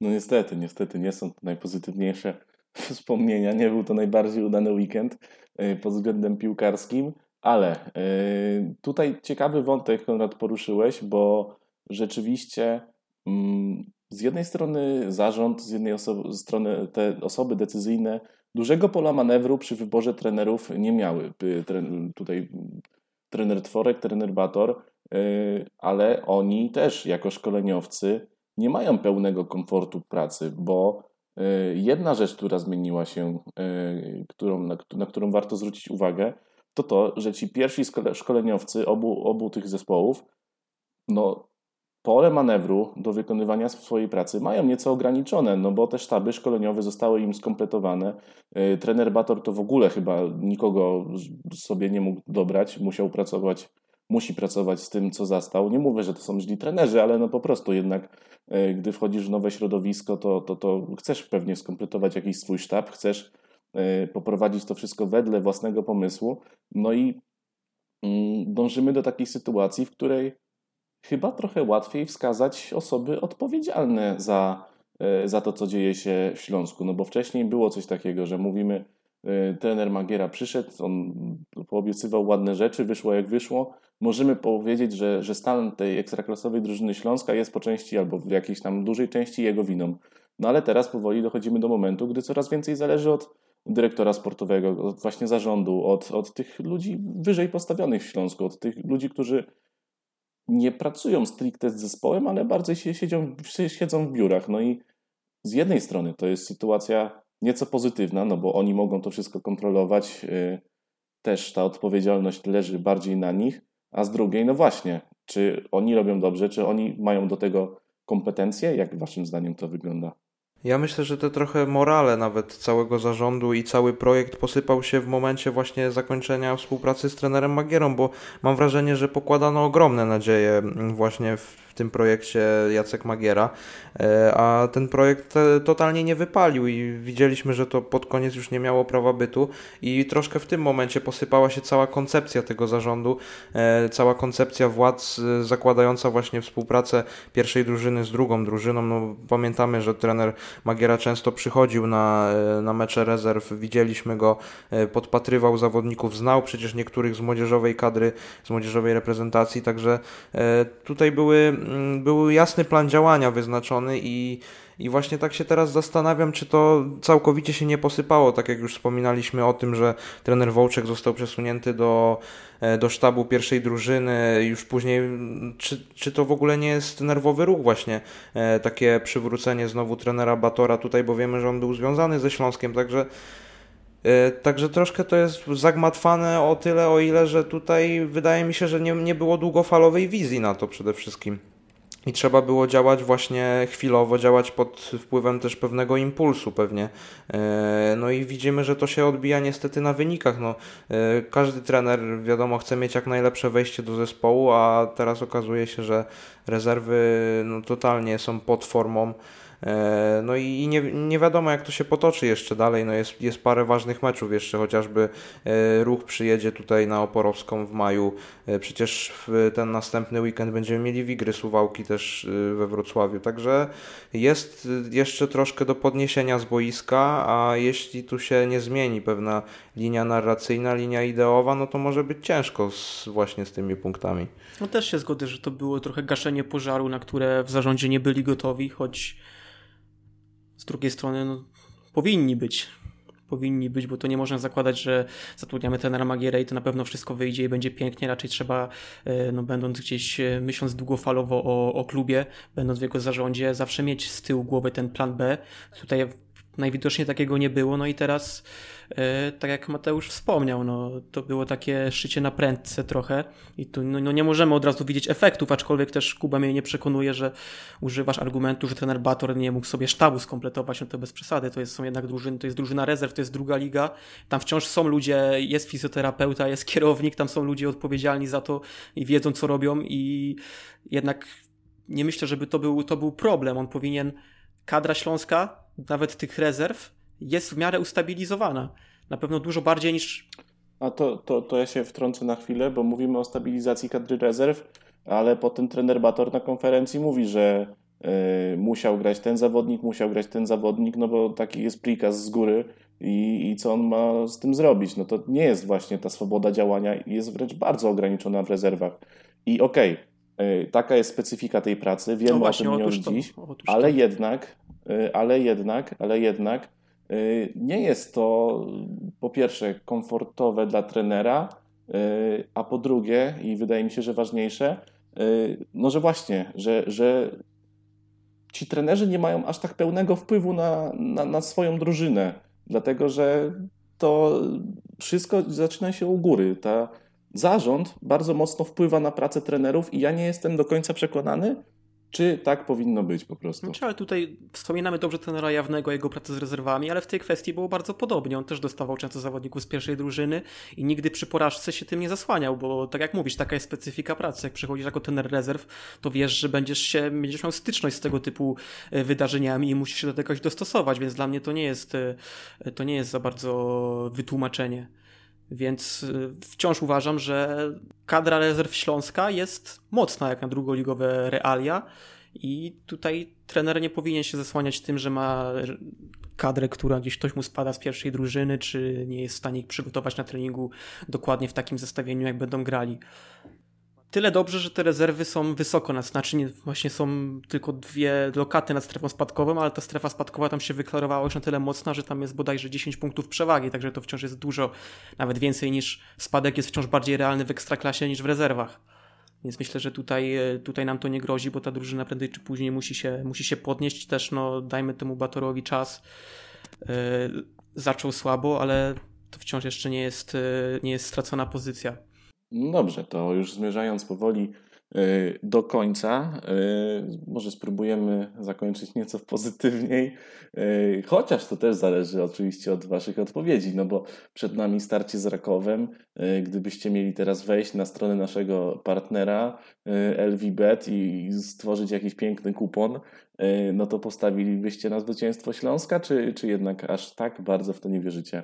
No niestety, niestety nie są to najpozytywniejsze wspomnienia. Nie był to najbardziej udany weekend e, pod względem piłkarskim, ale e, tutaj ciekawy wątek, Konrad, poruszyłeś, bo rzeczywiście z jednej strony zarząd, z jednej strony te osoby decyzyjne dużego pola manewru przy wyborze trenerów nie miały. Tutaj trener Tworek, trener Bator, y, ale oni też jako szkoleniowcy nie mają pełnego komfortu pracy, bo y, jedna rzecz, która zmieniła się, y, którą, na, na którą warto zwrócić uwagę, to to, że ci pierwsi szkoleniowcy obu, obu tych zespołów no, pole manewru do wykonywania swojej pracy mają nieco ograniczone, no bo te sztaby szkoleniowe zostały im skompletowane. E, trener Bator to w ogóle chyba nikogo sobie nie mógł dobrać, musiał pracować, musi pracować z tym, co zastał. Nie mówię, że to są źli trenerzy, ale no po prostu jednak, e, gdy wchodzisz w nowe środowisko, to, to, to chcesz pewnie skompletować jakiś swój sztab, chcesz e, poprowadzić to wszystko wedle własnego pomysłu. No i mm, dążymy do takiej sytuacji, w której chyba trochę łatwiej wskazać osoby odpowiedzialne za, e, za to, co dzieje się w Śląsku. No bo wcześniej było coś takiego, że mówimy, e, trener Magiera przyszedł, on poobiecywał ładne rzeczy, wyszło jak wyszło. Możemy powiedzieć, że, że stan tej ekstraklasowej drużyny Śląska jest po części albo w jakiejś tam dużej części jego winą. No ale teraz powoli dochodzimy do momentu, gdy coraz więcej zależy od dyrektora sportowego, od właśnie zarządu, od, od tych ludzi wyżej postawionych w Śląsku, od tych ludzi, którzy nie pracują stricte z zespołem, ale bardziej siedzą, siedzą w biurach. No i z jednej strony to jest sytuacja nieco pozytywna, no bo oni mogą to wszystko kontrolować, y, też ta odpowiedzialność leży bardziej na nich, a z drugiej, no właśnie, czy oni robią dobrze, czy oni mają do tego kompetencje? Jak waszym zdaniem to wygląda? Ja myślę, że te trochę morale nawet całego zarządu i cały projekt posypał się w momencie właśnie zakończenia współpracy z trenerem Magierą, bo mam wrażenie, że pokładano ogromne nadzieje właśnie w w tym projekcie Jacek Magiera, e, a ten projekt e, totalnie nie wypalił i widzieliśmy, że to pod koniec już nie miało prawa bytu i troszkę w tym momencie posypała się cała koncepcja tego zarządu, e, cała koncepcja władz zakładająca właśnie współpracę pierwszej drużyny z drugą drużyną. No, pamiętamy, że trener Magiera często przychodził na, na mecze rezerw, widzieliśmy go, podpatrywał zawodników, znał przecież niektórych z młodzieżowej kadry, z młodzieżowej reprezentacji, także tutaj były był jasny plan działania wyznaczony i, i właśnie tak się teraz zastanawiam, czy to całkowicie się nie posypało, tak jak już wspominaliśmy o tym, że trener Wołczek został przesunięty do, e, do sztabu pierwszej drużyny, już później, czy, czy to w ogóle nie jest nerwowy ruch właśnie, e, takie przywrócenie znowu trenera Batora tutaj, bo wiemy, że on był związany ze Śląskiem, także e, Także troszkę to jest zagmatwane o tyle, o ile, że tutaj wydaje mi się, że nie, nie było długofalowej wizji na to przede wszystkim. I trzeba było działać właśnie chwilowo, działać pod wpływem też pewnego impulsu pewnie. E, no i widzimy, że to się odbija niestety na wynikach. No, e, każdy trener, wiadomo, chce mieć jak najlepsze wejście do zespołu, a teraz okazuje się, że rezerwy no, totalnie są pod formą. E, no i nie, nie wiadomo, jak to się potoczy jeszcze dalej. No jest, jest parę ważnych meczów jeszcze, chociażby e, ruch przyjedzie tutaj na Oporowską w maju. E, przecież w ten następny weekend będziemy mieli Wigry Suwałki też we Wrocławiu. Także jest jeszcze troszkę do podniesienia z boiska, a jeśli tu się nie zmieni pewna linia narracyjna, linia ideowa, no to może być ciężko z, właśnie z tymi punktami. No też się zgodzę, że to było trochę gaszenie pożaru, na które w zarządzie nie byli gotowi, choć z drugiej strony no, powinni być. Powinni być, bo to nie można zakładać, że zatrudniamy tenera Magiera i to na pewno wszystko wyjdzie i będzie pięknie. Raczej trzeba, e, no, będąc gdzieś e, myśląc długofalowo o, o klubie, będąc w jego zarządzie, zawsze mieć z tyłu głowy ten plan B. Tutaj najwidoczniej takiego nie było, no i teraz E, tak jak Mateusz wspomniał, no, to było takie szycie na prędce trochę i tu no, no, nie możemy od razu widzieć efektów, aczkolwiek też Kuba mnie nie przekonuje, że używasz argumentu, że trener Bator nie mógł sobie sztabu skompletować, no to bez przesady, to jest, są jednak drużyny, to jest drużyna rezerw, to jest druga liga, tam wciąż są ludzie, jest fizjoterapeuta, jest kierownik, tam są ludzie odpowiedzialni za to i wiedzą co robią i jednak nie myślę, żeby to był, to był problem, on powinien kadra śląska, nawet tych rezerw, jest w miarę ustabilizowana. Na pewno dużo bardziej niż. A to, to, to ja się wtrącę na chwilę, bo mówimy o stabilizacji kadry rezerw, ale potem trener Bator na konferencji mówi, że y, musiał grać ten zawodnik, musiał grać ten zawodnik, no bo taki jest prikaz z góry i, i co on ma z tym zrobić. No to nie jest właśnie ta swoboda działania, jest wręcz bardzo ograniczona w rezerwach. I okej, okay, taka jest specyfika tej pracy, wiemy no właśnie, o tym nie od dziś, ale to. jednak, y, ale jednak, ale jednak Y, nie jest to po pierwsze komfortowe dla trenera, a po drugie, i wydaje mi się, że ważniejsze, no że właśnie, że, że ci trenerzy nie mają aż tak pełnego wpływu na, na, na swoją drużynę, dlatego że to wszystko zaczyna się u góry. Ta zarząd bardzo mocno wpływa na pracę trenerów i ja nie jestem do końca przekonany, czy tak powinno być po prostu? Znaczy, ale tutaj wspominamy dobrze tenera Jawnego, jego pracę z rezerwami, ale w tej kwestii było bardzo podobnie. On też dostawał często zawodników z pierwszej drużyny i nigdy przy porażce się tym nie zasłaniał, bo tak jak mówisz, taka jest specyfika pracy. Jak przychodzisz jako tener rezerw, to wiesz, że będziesz, się, będziesz miał styczność z tego typu e, wydarzeniami i musisz się do tego dostosować, więc dla mnie to nie jest, e, to nie jest za bardzo wytłumaczenie. Więc y, wciąż uważam, że kadra rezerw Śląska jest mocna jak na drugoligowe realia i tutaj trener nie powinien się zasłaniać tym, że ma kadrę, która gdzieś ktoś mu spada z pierwszej drużyny, czy nie jest w stanie ich przygotować na treningu dokładnie w takim zestawieniu, jak będą grali tyle dobrze, że te rezerwy są wysoko nad, znaczy nie, właśnie są tylko dwie lokaty nad strefą spadkową, ale ta strefa spadkowa tam się wyklarowała już na tyle mocna, że tam jest bodajże 10 punktów przewagi, także to wciąż jest dużo, nawet więcej niż spadek jest wciąż bardziej realny w ekstraklasie niż w rezerwach. Więc myślę, że tutaj, tutaj nam to nie grozi, bo ta drużyna prędzej czy później musi się, musi się podnieść. Też no, dajmy temu Batorowi czas. Zaczął słabo, ale to wciąż jeszcze nie jest, nie jest stracona pozycja. Dobrze, to już zmierzając powoli Y, do końca. Y, może spróbujemy zakończyć nieco pozytywniej, y, chociaż to też zależy oczywiście od Waszych odpowiedzi, no bo przed nami starcie z Rakowem. Gdybyście mieli teraz wejść na stronę naszego partnera LVBet i stworzyć jakiś piękny kupon, no to postawilibyście na zwycięstwo Śląska, czy, czy jednak aż tak bardzo w to nie wierzycie?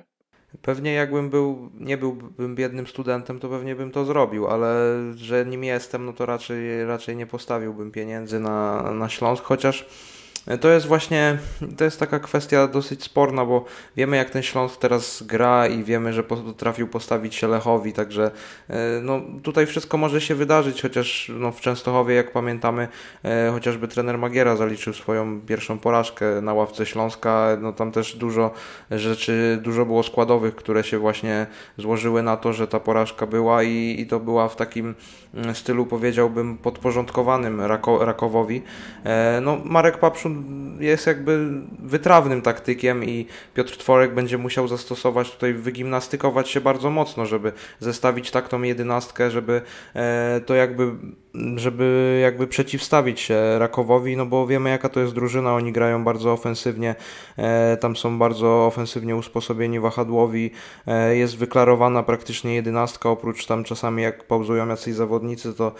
Pewnie jakbym był, nie byłbym biednym studentem, to pewnie bym to zrobił, ale że nim jestem, no to raczej, raczej nie postawiłbym pieniędzy na, na Śląsk, chociaż to jest właśnie, to jest taka kwestia dosyć sporna, bo wiemy jak ten Śląsk teraz gra i wiemy, że potrafił postawić się Lechowi, także e, no, tutaj wszystko może się wydarzyć, chociaż no, w Częstochowie, jak pamiętamy, e, chociażby trener Magiera zaliczył swoją pierwszą porażkę na ławce Śląska, no tam też dużo rzeczy, dużo było składowych, które się właśnie złożyły na to, że ta porażka była i, i to była w takim mm, stylu, powiedziałbym, podporządkowanym Rako, Rakowowi. E, no, Marek Papszun jest jakby wytrawnym taktykiem i Piotr Tworek będzie musiał zastosować tutaj, wygimnastykować się bardzo mocno, żeby zestawić tak tą jedenastkę, żeby e, to jakby żeby jakby przeciwstawić się Rakowowi, no bo wiemy jaka to jest drużyna, oni grają bardzo ofensywnie, e, tam są bardzo ofensywnie usposobieni wahadłowi, e, jest wyklarowana praktycznie jedenastka, oprócz tam czasami jak pauzują jacyś zawodnicy, to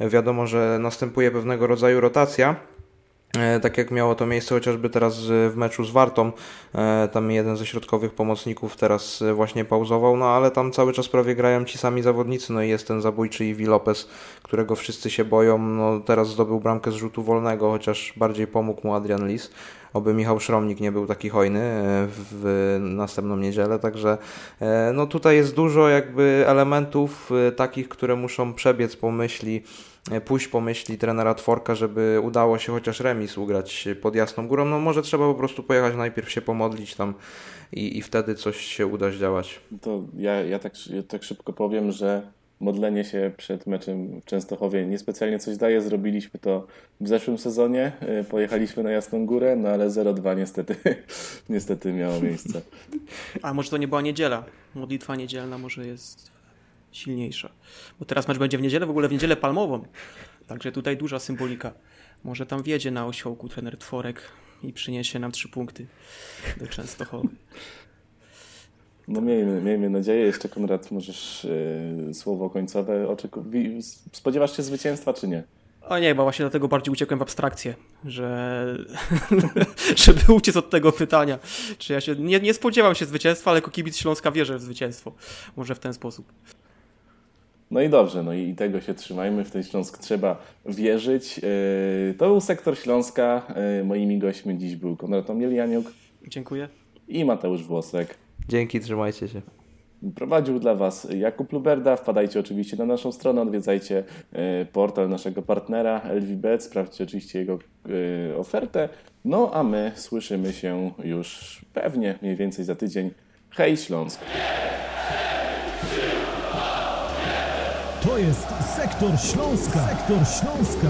wiadomo, że następuje pewnego rodzaju rotacja, tak jak miało to miejsce chociażby teraz w meczu z Wartą, e, tam jeden ze środkowych pomocników teraz właśnie pauzował, no ale tam cały czas prawie grają ci sami zawodnicy, no i jest ten zabójczy Iwi Lopez, którego wszyscy się boją, no teraz zdobył bramkę z rzutu wolnego, chociaż bardziej pomógł mu Adrian Lis, oby Michał Szromnik nie był taki hojny e, w następną niedzielę, także no tutaj jest dużo jakby elementów takich, które muszą przebiec po myśli E, pójść po myśli trenera Tworka, żeby udało się chociaż remis ugrać pod Jasną Górą. No może trzeba po prostu pojechać najpierw się pomodlić tam i, i wtedy coś się uda zdziałać. To ja, ja, tak, ja tak szybko powiem, że modlenie się przed meczem w Częstochowie niespecjalnie coś daje. Zrobiliśmy to w zeszłym sezonie. E, pojechaliśmy na Jasną Górę, no ale 0-2 niestety, niestety miało miejsce. A może to nie była niedziela? Modlitwa niedzielna może jest silniejsza. Bo teraz mecz będzie w niedzielę, w ogóle w niedzielę palmową. Także tutaj duża symbolika. Może tam wiedzie na osiołku trener Tworek i przyniesie nam trzy punkty do Częstochowy. No miejmy, miejmy nadzieję. Jeszcze Konrad, możesz yy, słowo końcowe. Oczeku... Spodziewasz się zwycięstwa, czy nie? O nie, bo właśnie dlatego bardziej uciekłem w abstrakcję, że żeby uciec od tego pytania. Czy ja się nie, nie spodziewam się zwycięstwa, ale jako kibic Śląska wierzę w zwycięstwo. Może w ten sposób. No i dobrze, no i tego się trzymajmy, w ten Śląsk trzeba wierzyć. E, to był Sektor Śląska. E, moimi gośćmi dziś był Konrad Omielianiuk. Dziękuję. I Mateusz Włosek. Dzięki, trzymajcie się. Prowadził dla Was Jakub Luberda. Wpadajcie oczywiście na naszą stronę, odwiedzajcie e, portal naszego partnera LVBet, sprawdźcie oczywiście jego ofertę. No a my słyszymy się już pewnie mniej więcej za tydzień. Hej Śląsk! Jest Sektor Śląska. Sektor Śląska.